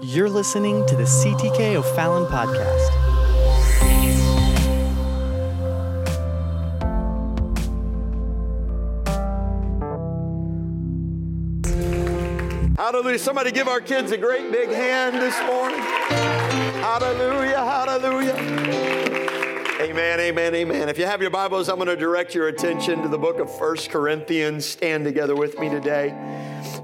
You're listening to the CTK O'Fallon podcast. Hallelujah. Somebody give our kids a great big hand this morning. Hallelujah. Hallelujah. Amen, amen, amen. If you have your Bibles, I'm going to direct your attention to the book of First Corinthians. Stand together with me today.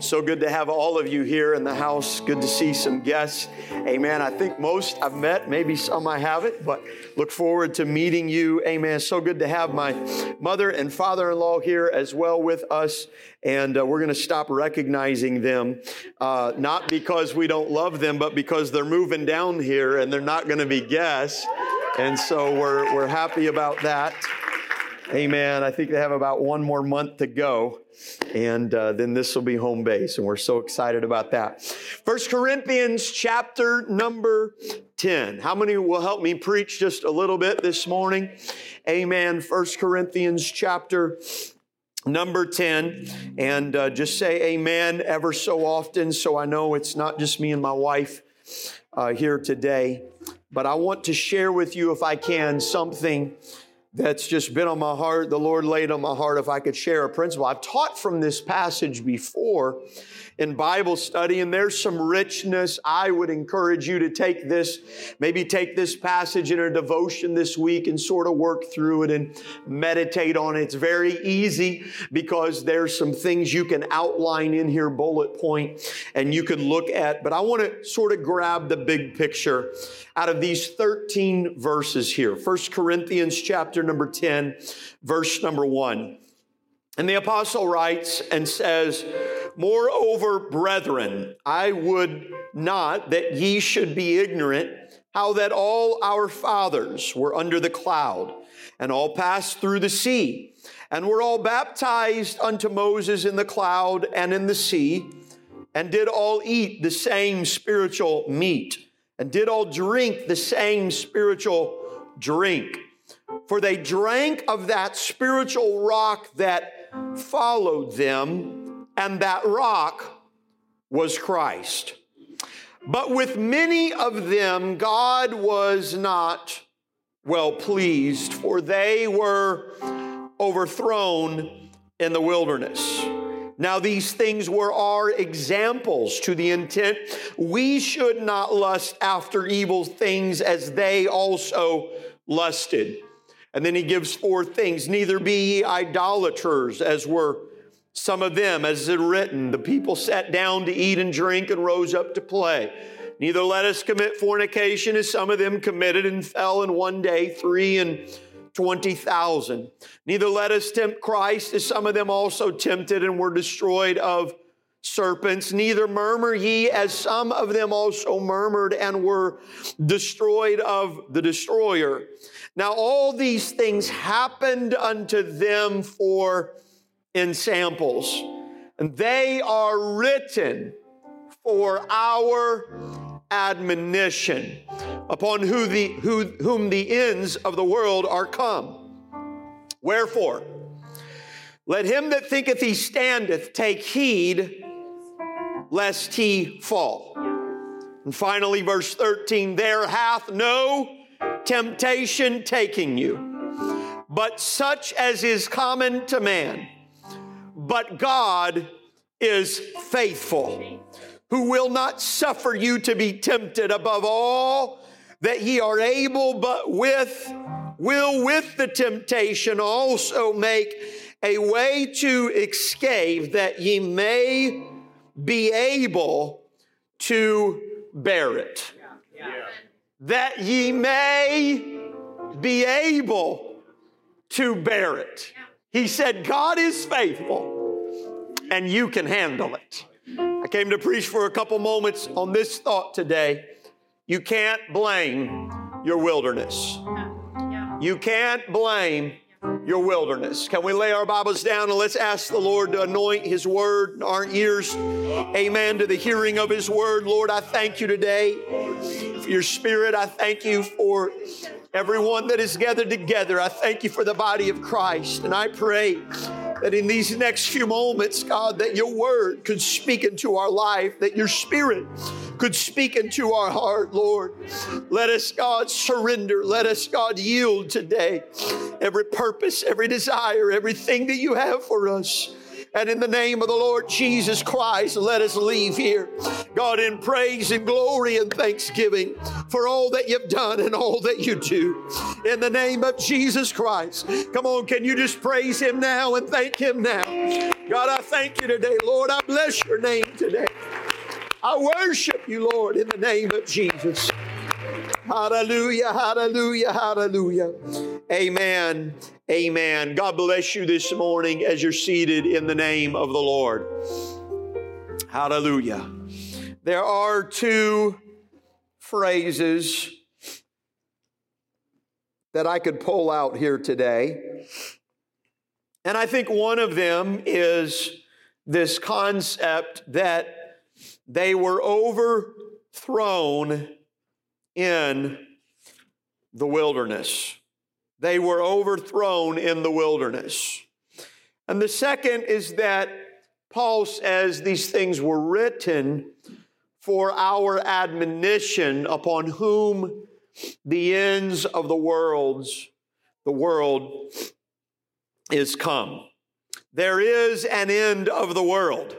So good to have all of you here in the house. Good to see some guests. Amen. I think most I've met, maybe some I haven't, but look forward to meeting you. Amen. So good to have my mother and father in law here as well with us. And uh, we're going to stop recognizing them, uh, not because we don't love them, but because they're moving down here and they're not going to be guests. And so we're, we're happy about that. Amen. I think they have about one more month to go, and uh, then this will be home base, and we're so excited about that. First Corinthians chapter number 10. How many will help me preach just a little bit this morning? Amen. First Corinthians chapter number 10 and uh, just say amen ever so often so i know it's not just me and my wife uh, here today but i want to share with you if i can something that's just been on my heart the lord laid on my heart if i could share a principle i've taught from this passage before in Bible study, and there's some richness. I would encourage you to take this, maybe take this passage in a devotion this week and sort of work through it and meditate on it. It's very easy because there's some things you can outline in here, bullet point, and you could look at. But I want to sort of grab the big picture out of these 13 verses here. First Corinthians chapter number 10, verse number 1. And the apostle writes and says, Moreover, brethren, I would not that ye should be ignorant how that all our fathers were under the cloud and all passed through the sea and were all baptized unto Moses in the cloud and in the sea and did all eat the same spiritual meat and did all drink the same spiritual drink. For they drank of that spiritual rock that followed them, and that rock was Christ. But with many of them, God was not well pleased, for they were overthrown in the wilderness. Now, these things were our examples to the intent we should not lust after evil things as they also lusted. And then he gives four things. Neither be ye idolaters, as were some of them, as is written. The people sat down to eat and drink and rose up to play. Neither let us commit fornication, as some of them committed and fell in one day, three and twenty thousand. Neither let us tempt Christ, as some of them also tempted and were destroyed of serpents. Neither murmur ye, as some of them also murmured and were destroyed of the destroyer. Now, all these things happened unto them for in samples, and they are written for our admonition, upon who the, who, whom the ends of the world are come. Wherefore, let him that thinketh he standeth take heed lest he fall. And finally, verse 13 there hath no temptation taking you, but such as is common to man. But God is faithful, who will not suffer you to be tempted above all that ye are able, but with will with the temptation also make a way to escape that ye may be able to bear it. Yeah. Yeah that ye may be able to bear it. He said, God is faithful and you can handle it. I came to preach for a couple moments on this thought today. You can't blame your wilderness. You can't blame your wilderness. Can we lay our Bibles down and let's ask the Lord to anoint His word our ears? Amen. To the hearing of His word. Lord, I thank you today for your spirit. I thank you for everyone that is gathered together. I thank you for the body of Christ. And I pray that in these next few moments, God, that your word could speak into our life, that your spirit could speak into our heart, Lord. Let us, God, surrender. Let us, God, yield today. Every purpose, every desire, everything that you have for us. And in the name of the Lord Jesus Christ, let us leave here, God, in praise and glory and thanksgiving for all that you've done and all that you do. In the name of Jesus Christ. Come on, can you just praise him now and thank him now? God, I thank you today. Lord, I bless your name today. I worship you, Lord, in the name of Jesus. Hallelujah, hallelujah, hallelujah. Amen, amen. God bless you this morning as you're seated in the name of the Lord. Hallelujah. There are two phrases that I could pull out here today. And I think one of them is this concept that they were overthrown in the wilderness. They were overthrown in the wilderness. And the second is that Paul says these things were written for our admonition upon whom the ends of the worlds the world is come. There is an end of the world.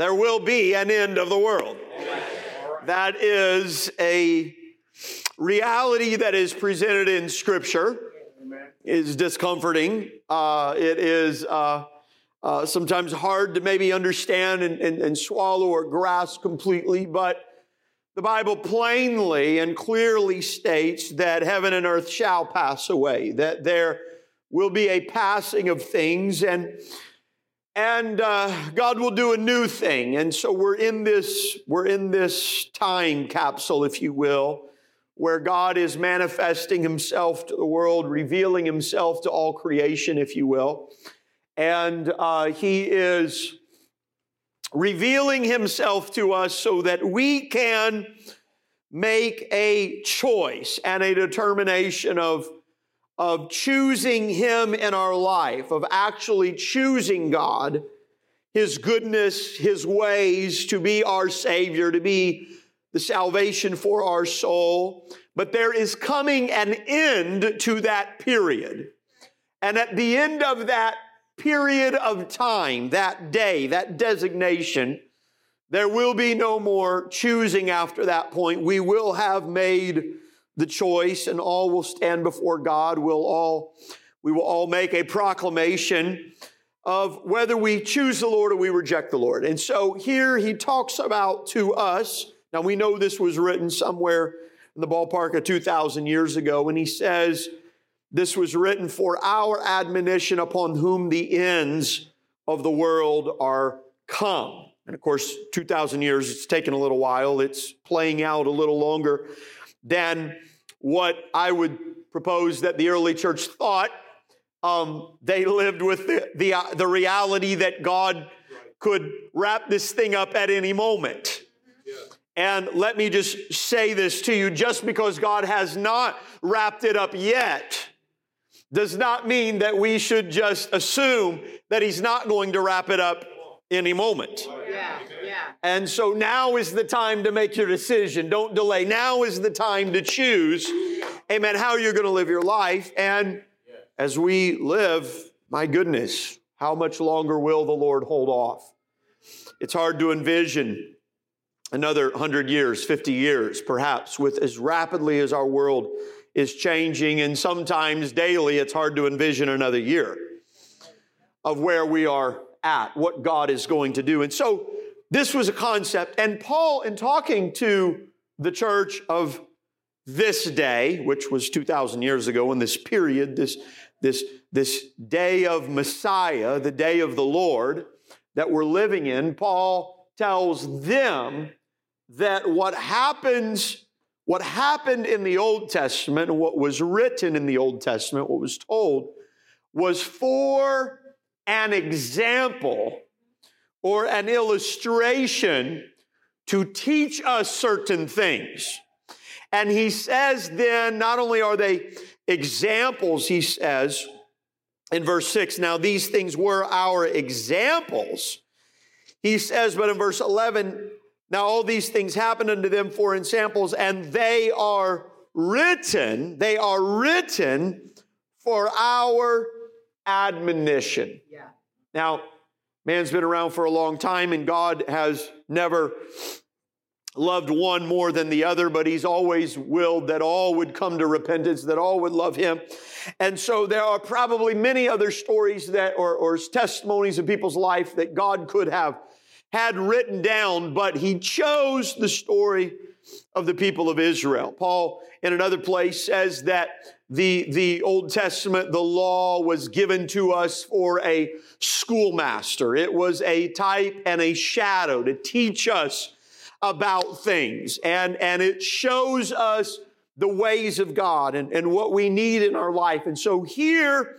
There will be an end of the world. That is a reality that is presented in Scripture. Is discomforting. Uh, it is uh, uh, sometimes hard to maybe understand and, and, and swallow or grasp completely, but the Bible plainly and clearly states that heaven and earth shall pass away, that there will be a passing of things, and and uh, God will do a new thing. And so we're in this we're in this time capsule, if you will, where God is manifesting Himself to the world, revealing Himself to all creation, if you will, and uh, He is revealing Himself to us so that we can make a choice and a determination of of choosing Him in our life, of actually choosing God, His goodness, His ways to be our Savior, to be the salvation for our soul. But there is coming an end to that period. And at the end of that period of time, that day, that designation, there will be no more choosing after that point. We will have made the choice and all will stand before God. We'll all, we will all make a proclamation of whether we choose the Lord or we reject the Lord. And so here he talks about to us. Now we know this was written somewhere in the ballpark of 2,000 years ago, and he says this was written for our admonition upon whom the ends of the world are come. And of course, 2,000 years, it's taken a little while. It's playing out a little longer than what I would propose that the early church thought. Um, they lived with the, the, uh, the, reality that God could wrap this thing up at any moment. And let me just say this to you just because God has not wrapped it up yet does not mean that we should just assume that He's not going to wrap it up any moment. Yeah. And so now is the time to make your decision. Don't delay. Now is the time to choose, amen, how you're going to live your life. And as we live, my goodness, how much longer will the Lord hold off? It's hard to envision another 100 years, 50 years, perhaps, with as rapidly as our world is changing, and sometimes daily, it's hard to envision another year of where we are at, what God is going to do. And so this was a concept. And Paul, in talking to the church of this day, which was 2,000 years ago, in this period, this, this, this day of Messiah, the day of the Lord that we're living in, Paul tells them that what happens, what happened in the Old Testament, what was written in the Old Testament, what was told, was for an example or an illustration to teach us certain things. And he says then, not only are they examples, he says, in verse 6, now these things were our examples. He says, but in verse 11, now all these things happened unto them for examples, and they are written, they are written for our admonition. Yeah. Now, man's been around for a long time, and God has never loved one more than the other, but he's always willed that all would come to repentance, that all would love him. And so there are probably many other stories that, or, or testimonies of people's life that God could have had written down, but he chose the story of the people of Israel. Paul, in another place, says that the, the Old Testament, the law was given to us for a schoolmaster. It was a type and a shadow to teach us about things. And, and it shows us the ways of God and, and what we need in our life. And so here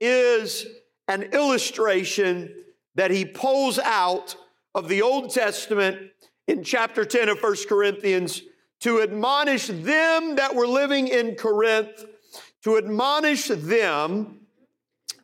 is an illustration that he pulls out of the Old Testament in chapter 10 of 1 Corinthians to admonish them that were living in Corinth, to admonish them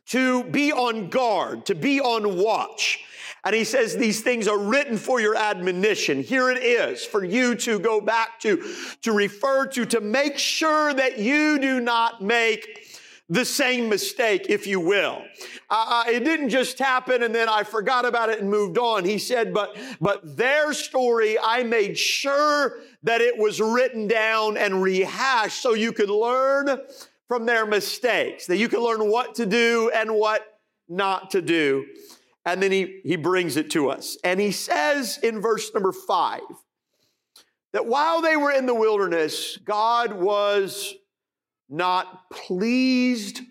to be on guard, to be on watch. And he says these things are written for your admonition. Here it is for you to go back to, to refer to, to make sure that you do not make the same mistake, if you will. Uh, it didn't just happen and then I forgot about it and moved on. He said, but, but their story, I made sure that it was written down and rehashed so you could learn from their mistakes, that you could learn what to do and what not to do. And then he, he brings it to us. And he says in verse number five that while they were in the wilderness, God was not pleased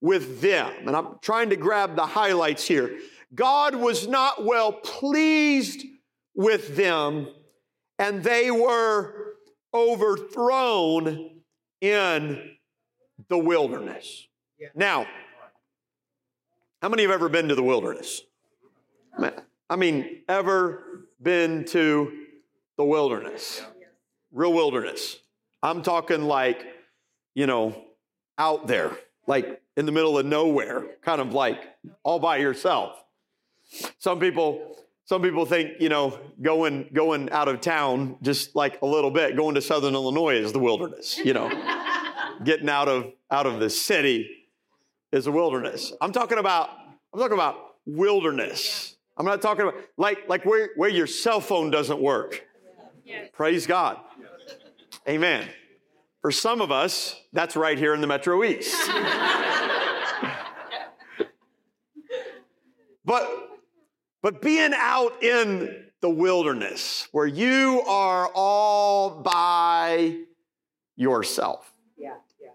with them. And I'm trying to grab the highlights here. God was not well pleased with them, and they were overthrown in the wilderness. Now, how many have ever been to the wilderness? I mean, ever been to the wilderness? Real wilderness. I'm talking like, you know, out there, like in the middle of nowhere, kind of like all by yourself. Some people, some people think, you know, going going out of town just like a little bit, going to southern Illinois is the wilderness, you know. Getting out of out of the city is a wilderness. I'm talking about I'm talking about wilderness. I'm not talking about like, like where, where your cell phone doesn't work. Yes. Praise God. Amen. For some of us, that's right here in the Metro East. but, but being out in the wilderness where you are all by yourself. Yeah, yeah.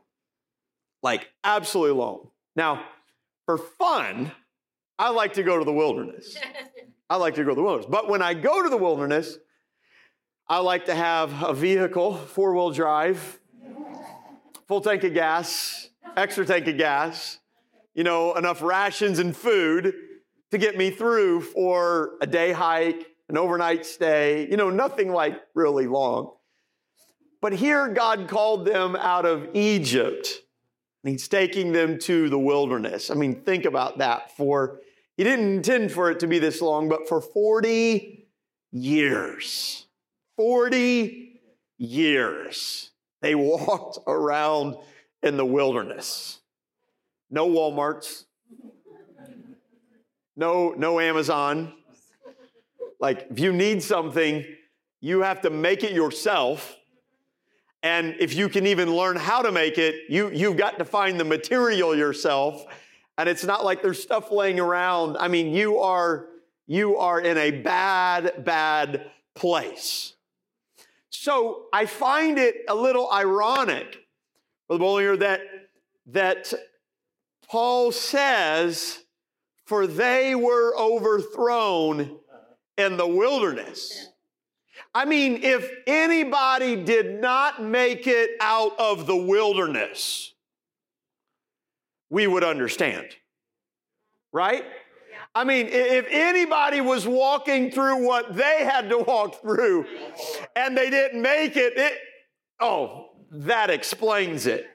Like absolutely alone. Now, for fun, I like to go to the wilderness. I like to go to the wilderness. But when I go to the wilderness, I like to have a vehicle, four wheel drive, full tank of gas, extra tank of gas, you know, enough rations and food to get me through for a day hike, an overnight stay, you know, nothing like really long. But here God called them out of Egypt and he's taking them to the wilderness. I mean, think about that for he didn't intend for it to be this long, but for 40 years, 40 years, they walked around in the wilderness. No Walmarts, no, no Amazon. Like, if you need something, you have to make it yourself. And if you can even learn how to make it, you, you've got to find the material yourself and it's not like there's stuff laying around. I mean, you are you are in a bad bad place. So I find it a little ironic, Brother Bollinger, that that Paul says, "For they were overthrown in the wilderness." I mean, if anybody did not make it out of the wilderness, we would understand. Right? I mean, if anybody was walking through what they had to walk through and they didn't make it, it oh, that explains it.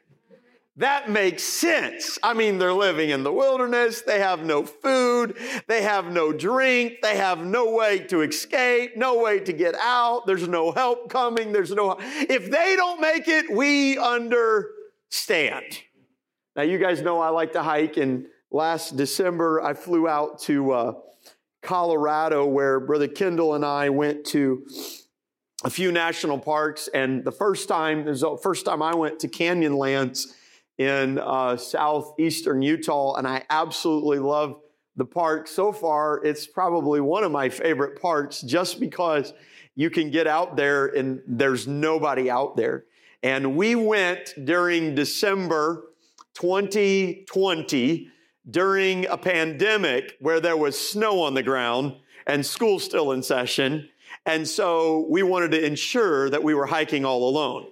That makes sense. I mean, they're living in the wilderness. They have no food. They have no drink. They have no way to escape, no way to get out. There's no help coming. There's no, if they don't make it, we understand. Now, you guys know I like to hike, and last December I flew out to uh, Colorado where Brother Kendall and I went to a few national parks. And the first time, was the first time I went to Canyonlands in uh, southeastern Utah, and I absolutely love the park. So far, it's probably one of my favorite parks just because you can get out there and there's nobody out there. And we went during December 2020 during a pandemic where there was snow on the ground and school still in session. And so we wanted to ensure that we were hiking all alone.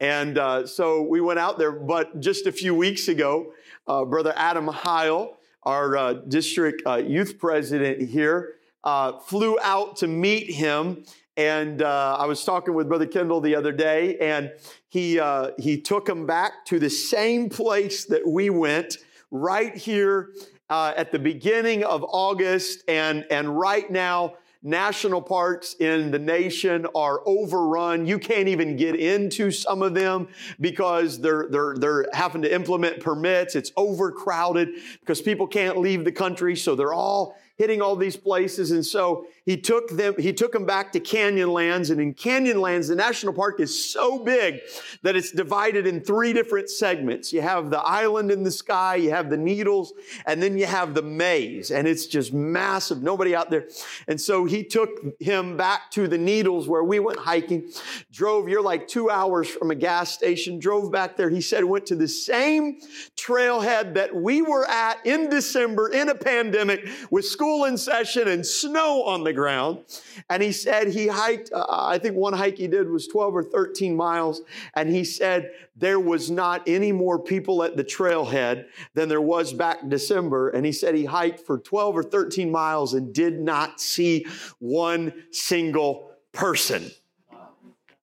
And uh, so we went out there, but just a few weeks ago, uh, Brother Adam Heil, our uh, district uh, youth president here, uh, flew out to meet him. And uh, I was talking with Brother Kendall the other day, and he, he took him back to the same place that we went right here uh, at the beginning of August. And, and right now, national parks in the nation are overrun. You can't even get into some of them because they're, they're, they're having to implement permits. It's overcrowded because people can't leave the country. So they're all hitting all these places. And so he took them, he took them back to Canyonlands. And in Canyonlands, the national park is so big that it's divided in three different segments. You have the island in the sky, you have the needles, and then you have the maze. And it's just massive, nobody out there. And so he took him back to the needles where we went hiking, drove, you're like two hours from a gas station, drove back there. He said, went to the same trailhead that we were at in December in a pandemic with school in session and snow on the ground. And he said he hiked, uh, I think one hike he did was 12 or 13 miles. And he said there was not any more people at the trailhead than there was back December. And he said he hiked for 12 or 13 miles and did not see one single person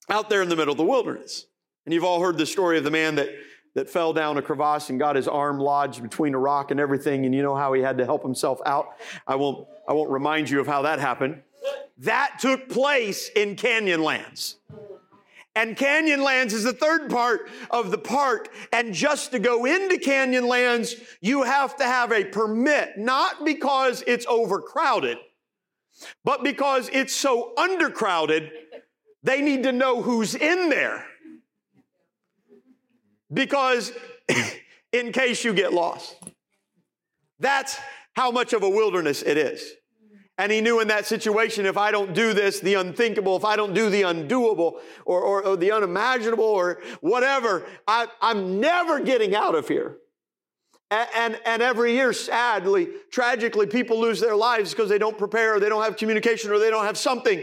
out there in the middle of the wilderness. And you've all heard the story of the man that that fell down a crevasse and got his arm lodged between a rock and everything, and you know how he had to help himself out. I won't, I won't remind you of how that happened. That took place in Canyonlands. And Canyonlands is the third part of the park. And just to go into Canyonlands, you have to have a permit, not because it's overcrowded, but because it's so undercrowded, they need to know who's in there because in case you get lost. That's how much of a wilderness it is. And he knew in that situation, if I don't do this, the unthinkable, if I don't do the undoable or, or, or the unimaginable or whatever, I, I'm never getting out of here. And, and, and, every year, sadly, tragically, people lose their lives because they don't prepare or they don't have communication or they don't have something.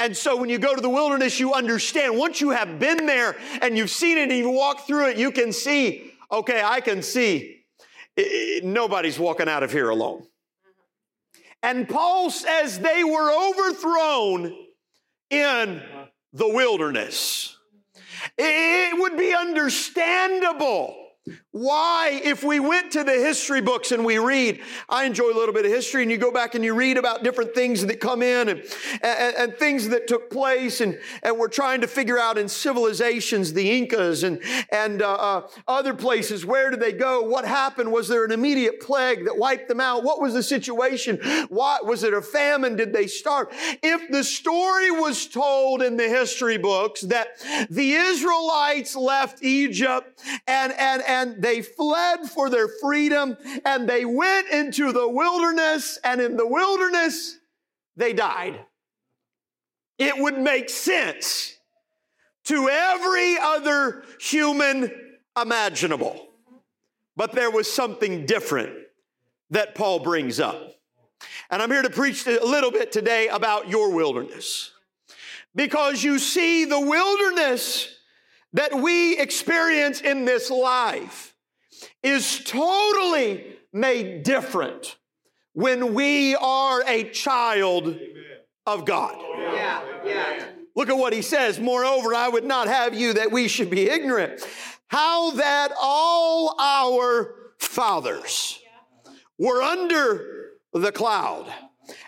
And so when you go to the wilderness, you understand. Once you have been there and you've seen it and you walk through it, you can see, okay, I can see it, nobody's walking out of here alone. And Paul says they were overthrown in the wilderness. It would be understandable why, if we went to the history books and we read, I enjoy a little bit of history, and you go back and you read about different things that come in and, and, and, things that took place, and, and we're trying to figure out in civilizations, the Incas and, and uh, uh, other places, where did they go? What happened? Was there an immediate plague that wiped them out? What was the situation? Why, was it a famine? Did they starve? If the story was told in the history books that the Israelites left Egypt and, and, and they fled for their freedom and they went into the wilderness and in the wilderness they died. It would make sense to every other human imaginable. But there was something different that Paul brings up. And I'm here to preach a little bit today about your wilderness. Because you see, the wilderness that we experience in this life is totally made different when we are a child of God. Yeah, yeah. Look at what he says. Moreover, I would not have you that we should be ignorant how that all our fathers were under the cloud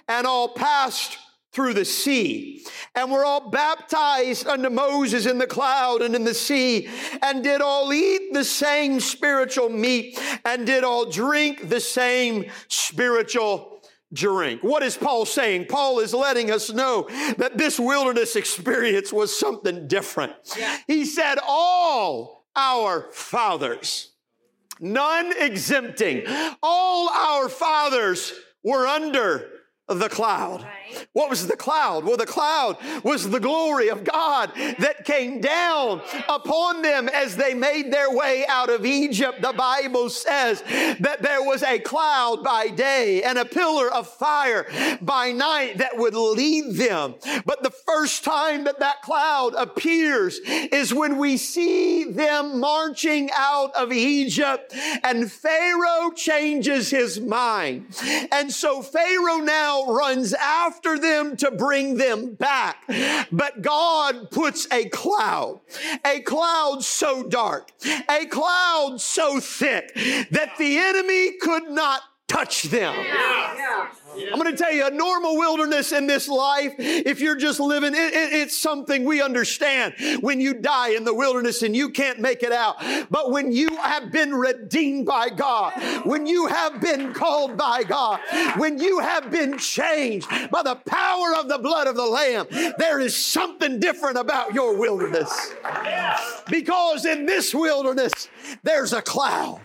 and all passed through the sea and were all baptized unto Moses in the cloud and in the sea and did all eat the same spiritual meat and did all drink the same spiritual drink. What is Paul saying? Paul is letting us know that this wilderness experience was something different. He said, All our fathers, none exempting, all our fathers were under the cloud. What was the cloud? Well, the cloud was the glory of God that came down upon them as they made their way out of Egypt. The Bible says that there was a cloud by day and a pillar of fire by night that would lead them. But the first time that that cloud appears is when we see them marching out of Egypt and Pharaoh changes his mind. And so Pharaoh now runs after them to bring them back. But God puts a cloud, a cloud so dark, a cloud so thick that the enemy could not touch them. Yeah. I'm going to tell you a normal wilderness in this life, if you're just living, it, it, it's something we understand. When you die in the wilderness and you can't make it out. But when you have been redeemed by God, when you have been called by God, when you have been changed by the power of the blood of the Lamb, there is something different about your wilderness. Because in this wilderness, there's a cloud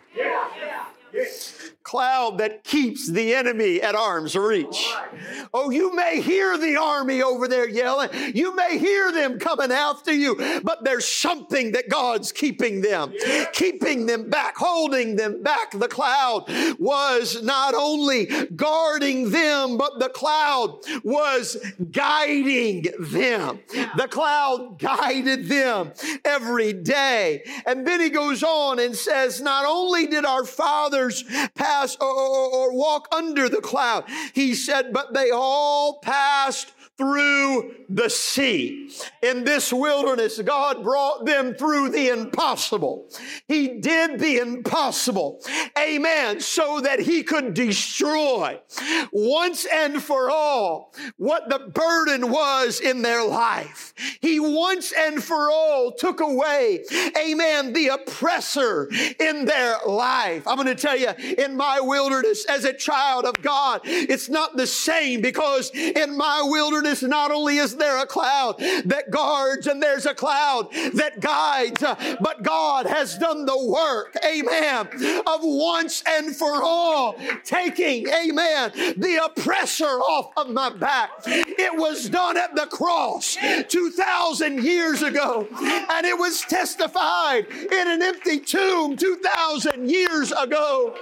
cloud that keeps the enemy at arm's reach. Oh, you may hear the army over there yelling. You may hear them coming after you, but there's something that God's keeping them, keeping them back, holding them back. The cloud was not only guarding them, but the cloud was guiding them. The cloud guided them every day. And then he goes on and says, Not only did our fathers pass pass or, or, or walk under the cloud. He said, but they all passed through the sea. In this wilderness, God brought them through the impossible. He did the impossible. Amen. So that He could destroy once and for all what the burden was in their life. He once and for all took away, amen, the oppressor in their life. I'm going to tell you, in my wilderness as a child of God, it's not the same because in my wilderness, wilderness, not only is there a cloud that guards and there's a cloud that guides, but God has done the work, amen, of once and for all taking, amen, the oppressor off of my back. It was done at the cross 2,000 years ago, and it was testified in an empty tomb 2,000 years ago.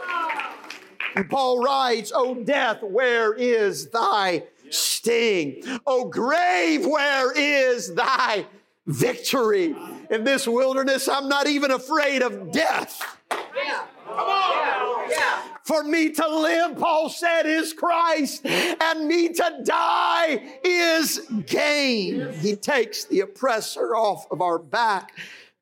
And Paul writes, O death, where is thy sting. Oh, grave, where is thy victory? In this wilderness, I'm not even afraid of death. Yeah. Come on. Yeah. For me to live, Paul said, is Christ, and me to die is gain. He takes the oppressor off of our back.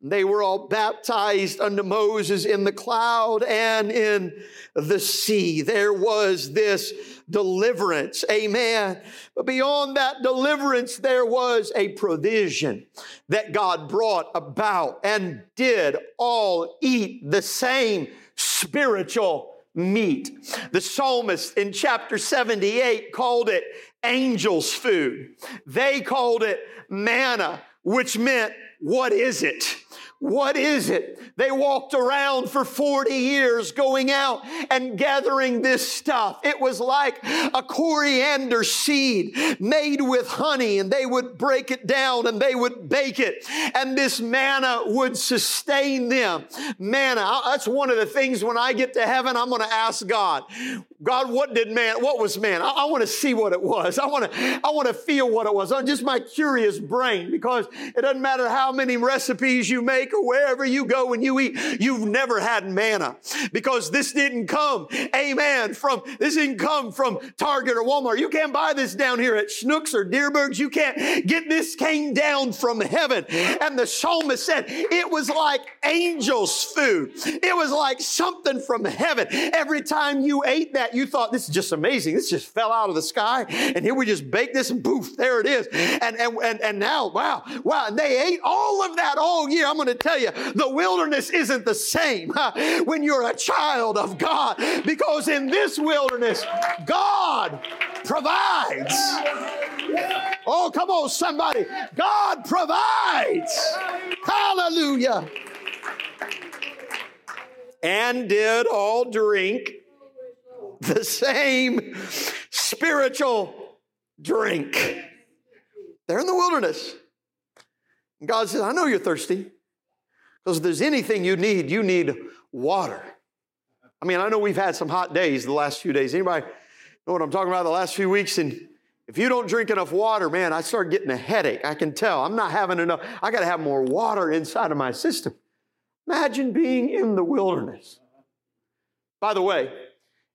They were all baptized unto Moses in the cloud and in the sea. There was this deliverance. Amen. But beyond that deliverance, there was a provision that God brought about and did all eat the same spiritual meat. The psalmist in chapter 78 called it angel's food. They called it manna, which meant, what is it? What is it? They walked around for 40 years going out and gathering this stuff. It was like a coriander seed made with honey, and they would break it down and they would bake it, and this manna would sustain them. Manna, that's one of the things when I get to heaven, I'm going to ask God, God, what did man, what was man? I, I want to see what it was. I want to, I want to feel what it was. I'm Just my curious brain, because it doesn't matter how many recipes you make or wherever you go and you eat, you've never had manna. Because this didn't come, amen, from, this didn't come from Target or Walmart. You can't buy this down here at Schnucks or Dierberg's. You can't get this came down from heaven. And the psalmist said it was like angels' food. It was like something from heaven. Every time you ate that, you thought, this is just amazing. This just fell out of the sky. And here we just bake this and poof, there it is. And, and, and, and now, wow, wow. And they ate all of that all year. I'm going to tell you, the wilderness isn't the same huh, when you're a child of God. Because in this wilderness, God provides. Oh, come on, somebody. God provides. Hallelujah. And did all drink the same spiritual drink. They're in the wilderness. And God says, I know you're thirsty. Because if there's anything you need, you need water. I mean, I know we've had some hot days the last few days. Anybody know what I'm talking about the last few weeks? And if you don't drink enough water, man, I start getting a headache. I can tell. I'm not having enough. I got to have more water inside of my system. Imagine being in the wilderness. By the way,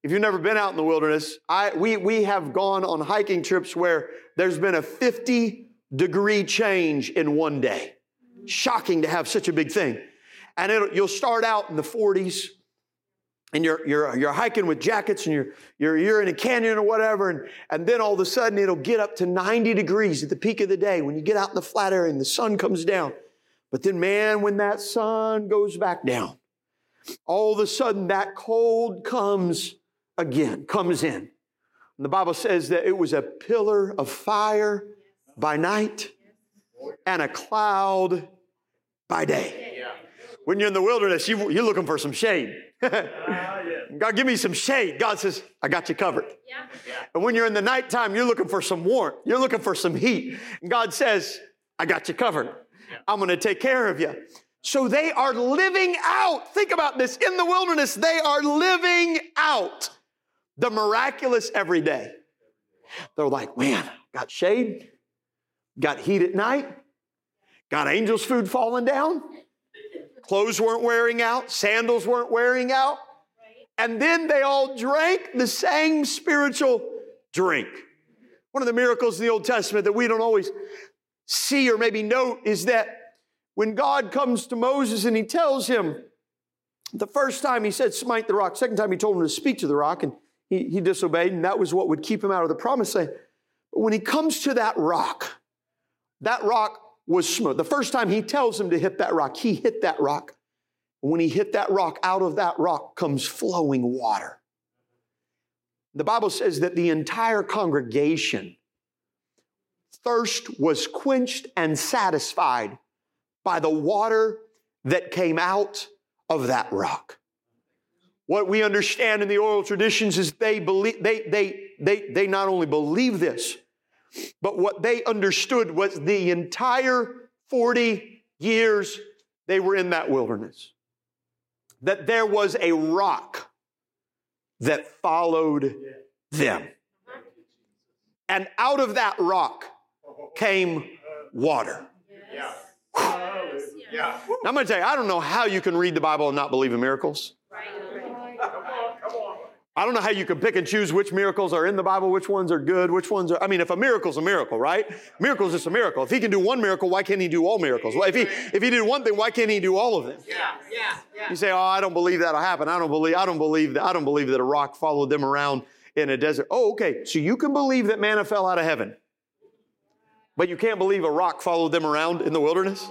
if you've never been out in the wilderness, I, we, we have gone on hiking trips where there's been a 50 degree change in one day. Shocking to have such a big thing. And you'll start out in the 40s, and you're, you're, you're hiking with jackets and you're, you're, you're in a canyon or whatever, and, and then all of a sudden it'll get up to 90 degrees at the peak of the day when you get out in the flat area and the sun comes down. But then, man, when that sun goes back down, all of a sudden that cold comes again, comes in. And the Bible says that it was a pillar of fire by night and a cloud by day. When you're in the wilderness, you, you're looking for some shade. God, give me some shade. God says, I got you covered. Yeah. And when you're in the nighttime, you're looking for some warmth. You're looking for some heat. And God says, I got you covered. I'm going to take care of you. So they are living out. Think about this. In the wilderness, they are living out the miraculous every day. They're like, man, got shade, got heat at night, got angels' food falling down, clothes weren't wearing out, sandals weren't wearing out. And then they all drank the same spiritual drink. One of the miracles in the Old Testament that we don't always see or maybe note is that when God comes to Moses and he tells him, the first time he said, smite the rock. Second time he told him to speak to the rock. And he, he disobeyed, and that was what would keep him out of the promised land. But when he comes to that rock, that rock was smooth. The first time he tells him to hit that rock, he hit that rock. When he hit that rock, out of that rock comes flowing water. The Bible says that the entire congregation thirst was quenched and satisfied by the water that came out of that rock. What we understand in the oral traditions is they believe they they they they not only believe this, but what they understood was the entire 40 years they were in that wilderness. That there was a rock that followed them. And out of that rock came water. Yeah. Now, I'm going to tell you, I don't know how you can read the Bible and not believe in miracles. I don't know how you can pick and choose which miracles are in the Bible, which ones are good, which ones are. I mean, if a miracle's a miracle, right? Miracle's just a miracle. If he can do one miracle, why can't he do all miracles? Well, if he if he did one thing, why can't he do all of them? Yeah, yeah, yeah. You say, "Oh, I don't believe that'll happen. I don't believe. I don't believe that. I don't believe that a rock followed them around in a desert." Oh, okay. So you can believe that manna fell out of heaven, but you can't believe a rock followed them around in the wilderness.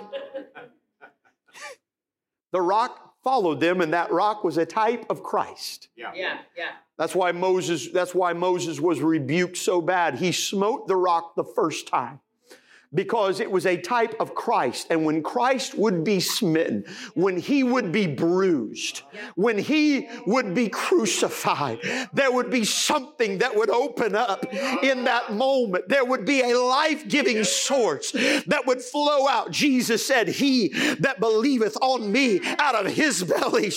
the rock followed them, and that rock was a type of Christ. Yeah. Yeah. Yeah. That's why Moses, that's why Moses was rebuked so bad. He smote the rock the first time. Because it was a type of Christ. And when Christ would be smitten, when he would be bruised, when he would be crucified, there would be something that would open up in that moment. There would be a life giving source that would flow out. Jesus said, He that believeth on me out of his belly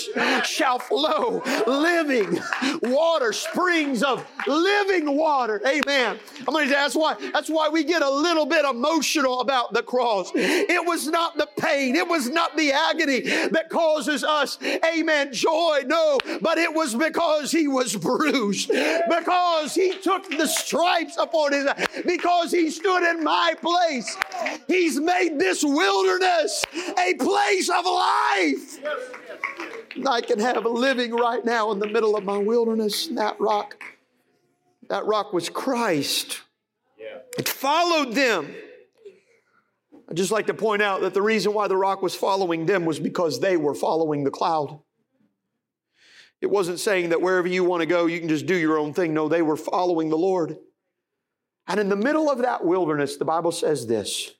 shall flow living water, springs of living water. Amen. I'm going to that's why that's why we get a little bit emotional about the cross. It was not the pain, it was not the agony that causes us, amen, joy. No, but it was because he was bruised, because he took the stripes upon his, because he stood in my place. He's made this wilderness a place of life. I can have a living right now in the middle of my wilderness. That rock, that rock was Christ. It followed them. I'd just like to point out that the reason why the rock was following them was because they were following the cloud. It wasn't saying that wherever you want to go, you can just do your own thing. No, they were following the Lord. And in the middle of that wilderness, the Bible says this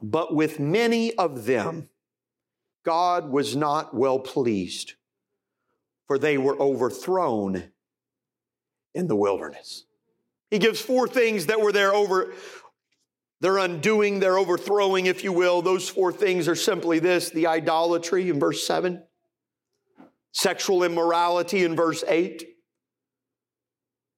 But with many of them, God was not well pleased, for they were overthrown in the wilderness. He gives four things that were there over their undoing, their overthrowing, if you will. Those four things are simply this the idolatry in verse 7, sexual immorality in verse 8,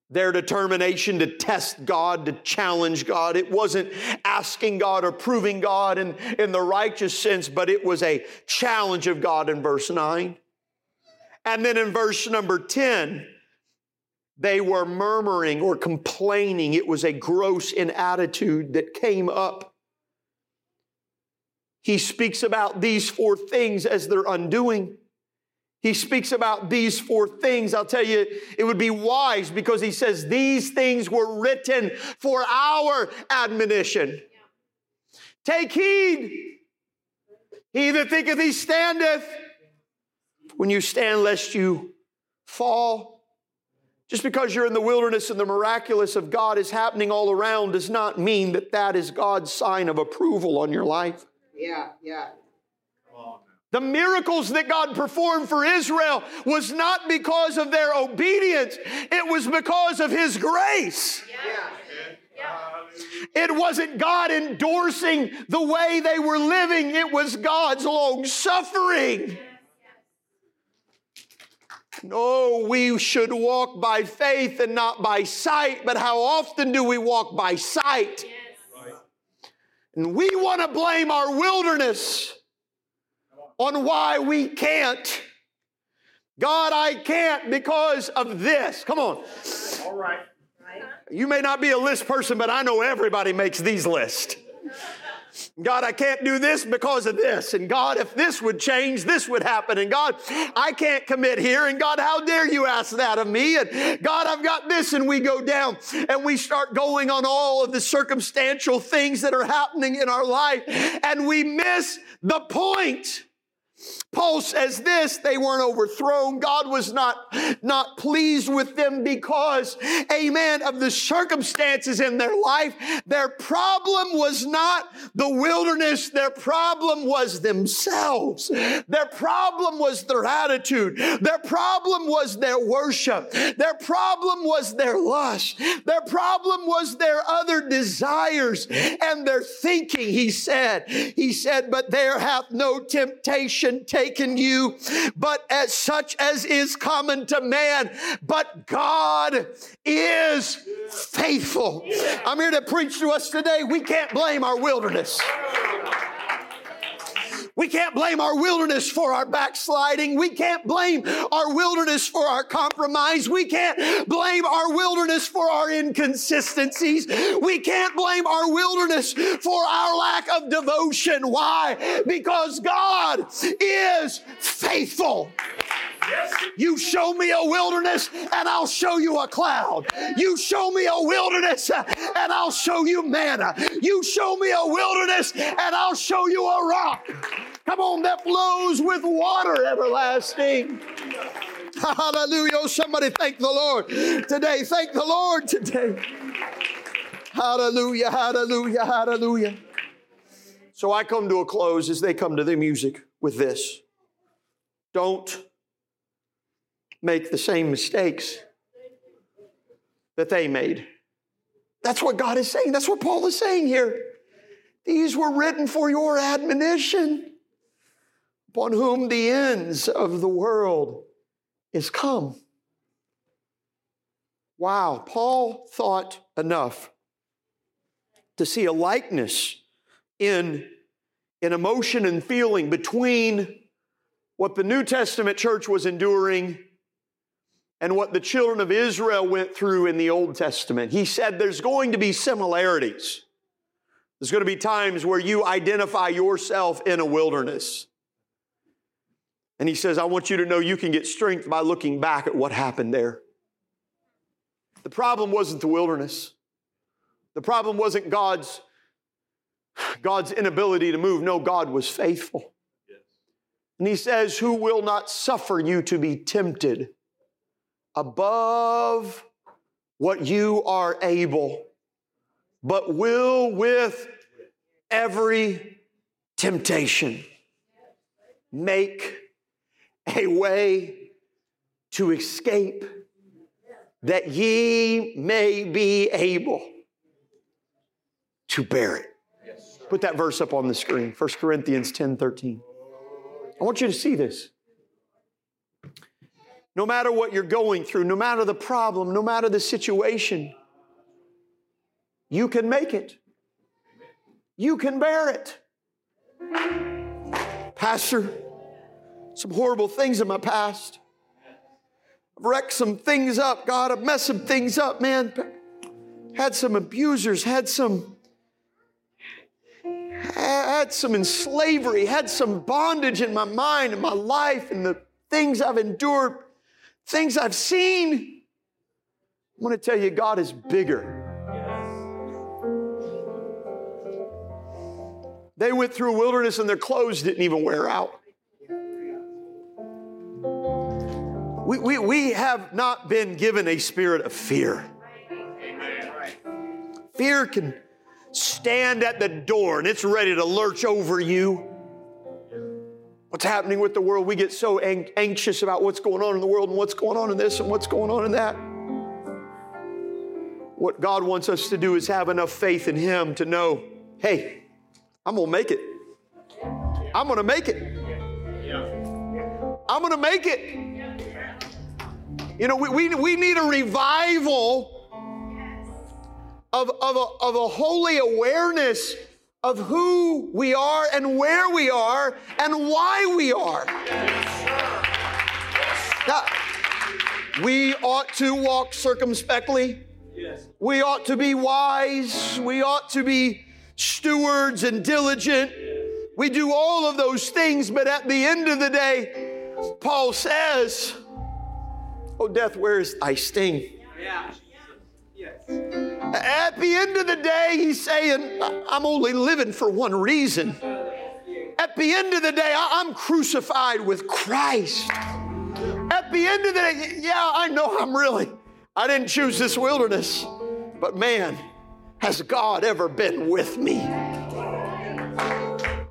their determination to test God, to challenge God. It wasn't asking God or proving God in, in the righteous sense, but it was a challenge of God in verse 9. And then in verse number 10, they were murmuring or complaining. It was a gross inattitude that came up. He speaks about these four things as their undoing. He speaks about these four things. I'll tell you, it would be wise because he says these things were written for our admonition. Take heed. He that thinketh he standeth, when you stand, lest you fall. Just because you're in the wilderness and the miraculous of God is happening all around does not mean that that is God's sign of approval on your life. Yeah, yeah. The miracles that God performed for Israel was not because of their obedience, it was because of His grace. Yeah. It wasn't God endorsing the way they were living, it was God's long suffering. No, we should walk by faith and not by sight, but how often do we walk by sight? And we want to blame our wilderness on why we can't. God, I can't because of this. Come on. All right. You may not be a list person, but I know everybody makes these lists. God, I can't do this because of this. And God, if this would change, this would happen. And God, I can't commit here. And God, how dare you ask that of me? And God, I've got this. And we go down and we start going on all of the circumstantial things that are happening in our life. And we miss the point. Paul says this, they weren't overthrown. God was not, not pleased with them because, amen, of the circumstances in their life. Their problem was not the wilderness. Their problem was themselves. Their problem was their attitude. Their problem was their worship. Their problem was their lust. Their problem was their other desires and their thinking, he said. He said, but there hath no temptation taken you, but as such as is common to man. But God is faithful. I'm here to preach to us today. We can't blame our wilderness. We can't blame our wilderness for our backsliding. We can't blame our wilderness for our compromise. We can't blame our wilderness for our inconsistencies. We can't blame our wilderness for our lack of devotion. Why? Because God is faithful. You show me a wilderness and I'll show you a cloud. You show me a wilderness and I'll show you manna. You show me a wilderness and I'll show you a rock. Come on, that flows with water everlasting. Hallelujah. Oh, somebody thank the Lord today. Thank the Lord today. Hallelujah, hallelujah, hallelujah. So I come to a close as they come to the music with this. Don't make the same mistakes that they made. That's what God is saying. That's what Paul is saying here. These were written for your admonition, upon whom the ends of the world is come. Wow, Paul thought enough to see a likeness in, in emotion and feeling between what the New Testament church was enduring and what the children of Israel went through in the Old Testament. He said there's going to be similarities. There's going to be times where you identify yourself in a wilderness. And he says, I want you to know you can get strength by looking back at what happened there. The problem wasn't the wilderness. The problem wasn't God's, God's inability to move. No, God was faithful. And he says, Who will not suffer you to be tempted above what you are able, but will with every temptation make a way to escape that ye may be able to bear it. Put that verse up on the screen, 1 Corinthians 10 13. I want you to see this. No matter what you're going through, no matter the problem, no matter the situation, you can make it. You can bear it. Pastor, some horrible things in my past. I've wrecked some things up, God. I've messed some things up, man. Had some abusers, had some had some in slavery, had some bondage in my mind and my life and the things I've endured things I've seen. I want to tell you, God is bigger. They went through a wilderness and their clothes didn't even wear out. We, we, we have not been given a spirit of fear. Fear can stand at the door and it's ready to lurch over you what's happening with the world. We get so ang- anxious about what's going on in the world and what's going on in this and what's going on in that. What God wants us to do is have enough faith in Him to know hey, I'm going to make it. I'm going to make it. I'm going to make it. You know, we, we, we need a revival of, of, a, of a holy awareness of who we are and where we are and why we are. Now, we ought to walk circumspectly. We ought to be wise. We ought to be stewards and diligent. We do all of those things, but at the end of the day, Paul says, Oh, death, where is thy sting? Yeah. At the end of the day, he's saying, I'm only living for one reason. At the end of the day, I'm crucified with Christ. At the end of the day, yeah, I know I'm really, I didn't choose this wilderness, but man, has God ever been with me?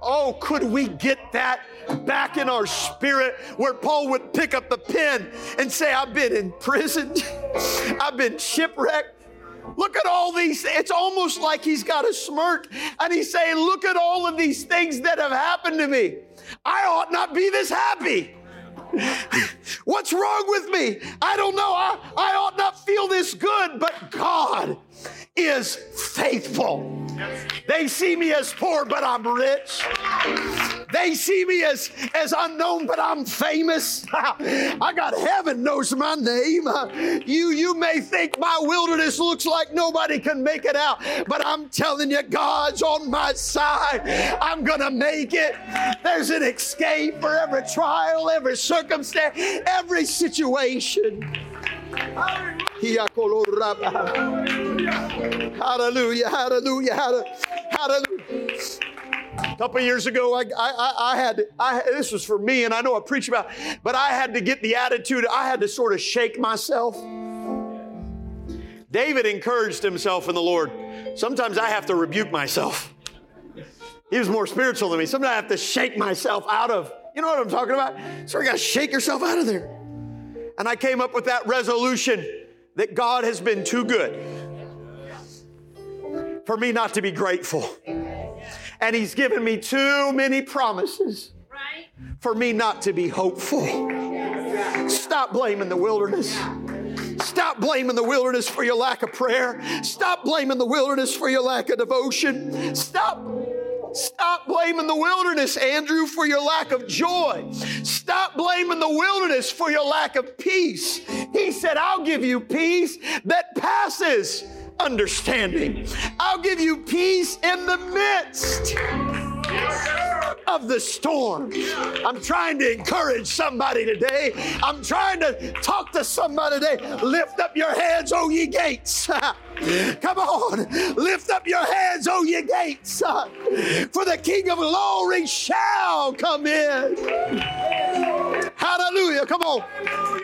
Oh, could we get that back in our spirit where Paul would pick up the pen and say, I've been imprisoned, I've been shipwrecked, Look at all these. It's almost like he's got a smirk and he's saying, Look at all of these things that have happened to me. I ought not be this happy. What's wrong with me? I don't know. I, I ought not feel this good, but God is faithful. They see me as poor, but I'm rich. They see me as, as unknown, but I'm famous. I got heaven knows my name. You, you may think my wilderness looks like nobody can make it out, but I'm telling you, God's on my side. I'm going to make it. There's an escape for every trial, every circumstance, every situation. Hallelujah, hallelujah, hallelujah, hallelujah. A couple years ago, I, I, I had, I, this was for me, and I know I preach about, but I had to get the attitude, I had to sort of shake myself. David encouraged himself in the Lord. Sometimes I have to rebuke myself. He was more spiritual than me. Sometimes I have to shake myself out of, you know what I'm talking about? So you got to shake yourself out of there. And I came up with that resolution that God has been too good for me not to be grateful. And He's given me too many promises for me not to be hopeful. Stop blaming the wilderness. Stop blaming the wilderness for your lack of prayer. Stop blaming the wilderness for your lack of devotion. Stop Stop blaming the wilderness, Andrew, for your lack of joy. Stop blaming the wilderness for your lack of peace. He said, I'll give you peace that passes understanding. I'll give you peace in the midst of the storm. I'm trying to encourage somebody today. I'm trying to talk to somebody today. Lift up your heads, O oh, ye gates. Come on, lift up your heads, O oh, ye gates, for the King of glory shall come in. Hallelujah. Come on.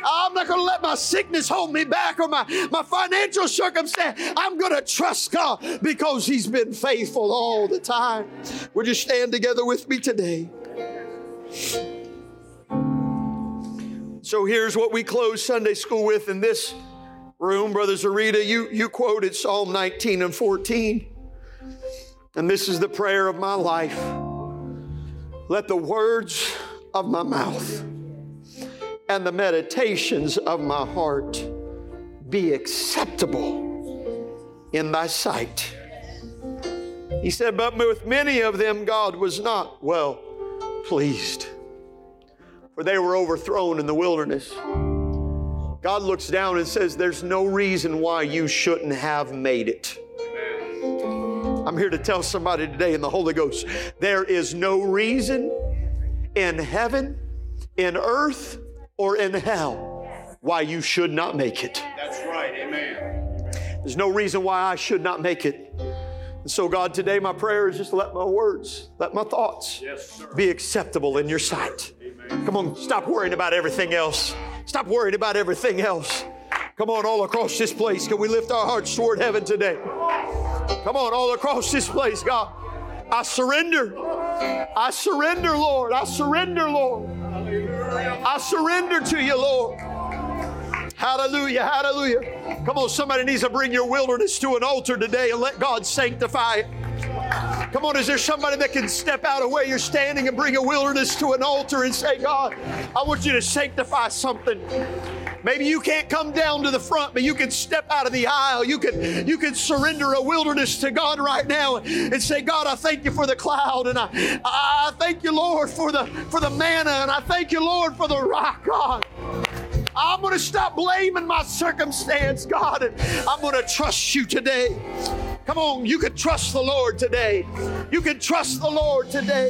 I'm not going to let my sickness hold me back or my, my financial circumstance. I'm going to trust God because He's been faithful all the time. Would you stand together with me today? So here's what we close Sunday school with in this room. Brother Zarita, you, you quoted Psalm 19 and 14. And this is the prayer of my life. Let the words of my mouth and the meditations of my heart be acceptable in thy sight. He said, But with many of them God was not well pleased, for they were overthrown in the wilderness. God looks down and says, There's no reason why you shouldn't have made it. I'm here to tell somebody today in the Holy Ghost there is no reason in heaven, in earth, or in hell why you should not make it. That's right. Amen. There's no reason why I should not make it. And so, God, today my prayer is just let my words, let my thoughts Yes, be acceptable in your sight. Come on, stop worrying about everything else. Stop worrying about everything else. Come on, all across this place, can we lift our hearts toward heaven today? Come on, all across this place, God. I surrender. I surrender, Lord. I surrender, Lord. I surrender to you, Lord. Hallelujah, hallelujah. Come on, somebody needs to bring your wilderness to an altar today and let God sanctify it. Come on, is there somebody that can step out of where you're standing and bring a wilderness to an altar and say, God, I want you to sanctify something. Maybe you can't come down to the front, but you can step out of the aisle. You can you can surrender a wilderness to God right now and say, God, I thank you for the cloud, and I I thank you, Lord, for the for the manna, and I thank you, Lord, for the rock, God. I'm going to stop blaming my circumstance, God, and I'm going to trust you today. Come on, you can trust the Lord today. You can trust the Lord today.